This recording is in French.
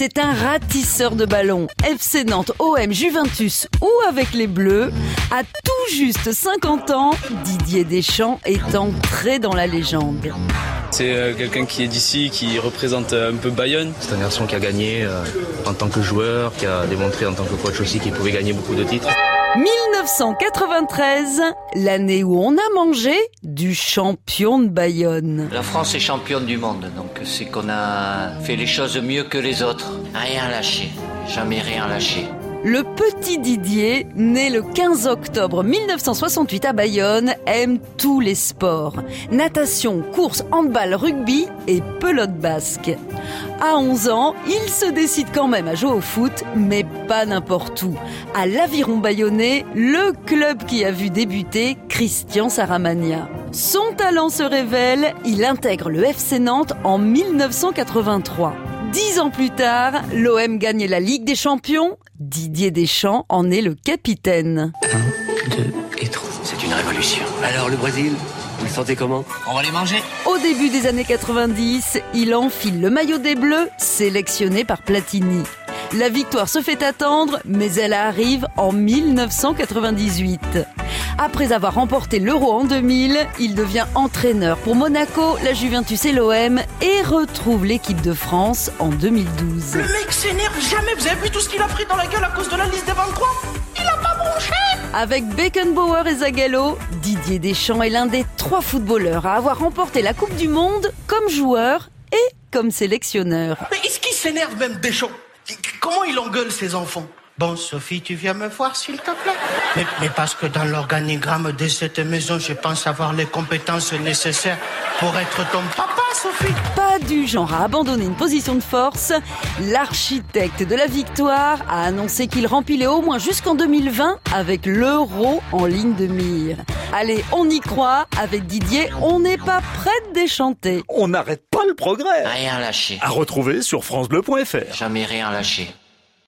C'est un ratisseur de ballons. FC Nantes, OM, Juventus ou avec les Bleus. À tout juste 50 ans, Didier Deschamps est entré dans la légende. C'est euh, quelqu'un qui est d'ici, qui représente euh, un peu Bayonne. C'est un garçon qui a gagné euh, en tant que joueur, qui a démontré en tant que coach aussi qu'il pouvait gagner beaucoup de titres. 1993, l'année où on a mangé du champion de Bayonne. La France est championne du monde, donc c'est qu'on a fait les choses mieux que les autres. Rien lâché, jamais rien lâché. Le petit Didier, né le 15 octobre 1968 à Bayonne, aime tous les sports. Natation, course, handball, rugby et pelote basque. À 11 ans, il se décide quand même à jouer au foot, mais pas n'importe où. À l'Aviron Bayonnais, le club qui a vu débuter Christian Saramagna. Son talent se révèle, il intègre le FC Nantes en 1983. Dix ans plus tard, l'OM gagne la Ligue des Champions. Didier Deschamps en est le capitaine. Un, deux et trois. C'est une révolution. Alors le Brésil, vous le sentez comment? On va les manger Au début des années 90, il enfile le maillot des Bleus, sélectionné par Platini. La victoire se fait attendre, mais elle arrive en 1998. Après avoir remporté l'Euro en 2000, il devient entraîneur pour Monaco, la Juventus et l'OM et retrouve l'équipe de France en 2012. Le mec s'énerve jamais. Vous avez vu tout ce qu'il a pris dans la gueule à cause de la liste des 23 Il a pas bronché Avec Beckenbauer et Zagallo, Didier Deschamps est l'un des trois footballeurs à avoir remporté la Coupe du Monde comme joueur et comme sélectionneur. Mais est-ce qu'il s'énerve même Deschamps? Comment il engueule ses enfants? Bon, Sophie, tu viens me voir, s'il te plaît mais, mais parce que dans l'organigramme de cette maison, je pense avoir les compétences nécessaires pour être ton papa, Sophie. Pas du genre à abandonner une position de force, l'architecte de la victoire a annoncé qu'il remplissait au moins jusqu'en 2020 avec l'euro en ligne de mire. Allez, on y croit, avec Didier, on n'est pas prêt de déchanter. On n'arrête pas le progrès. Rien lâché, À retrouver sur francebleu.fr. jamais rien lâché.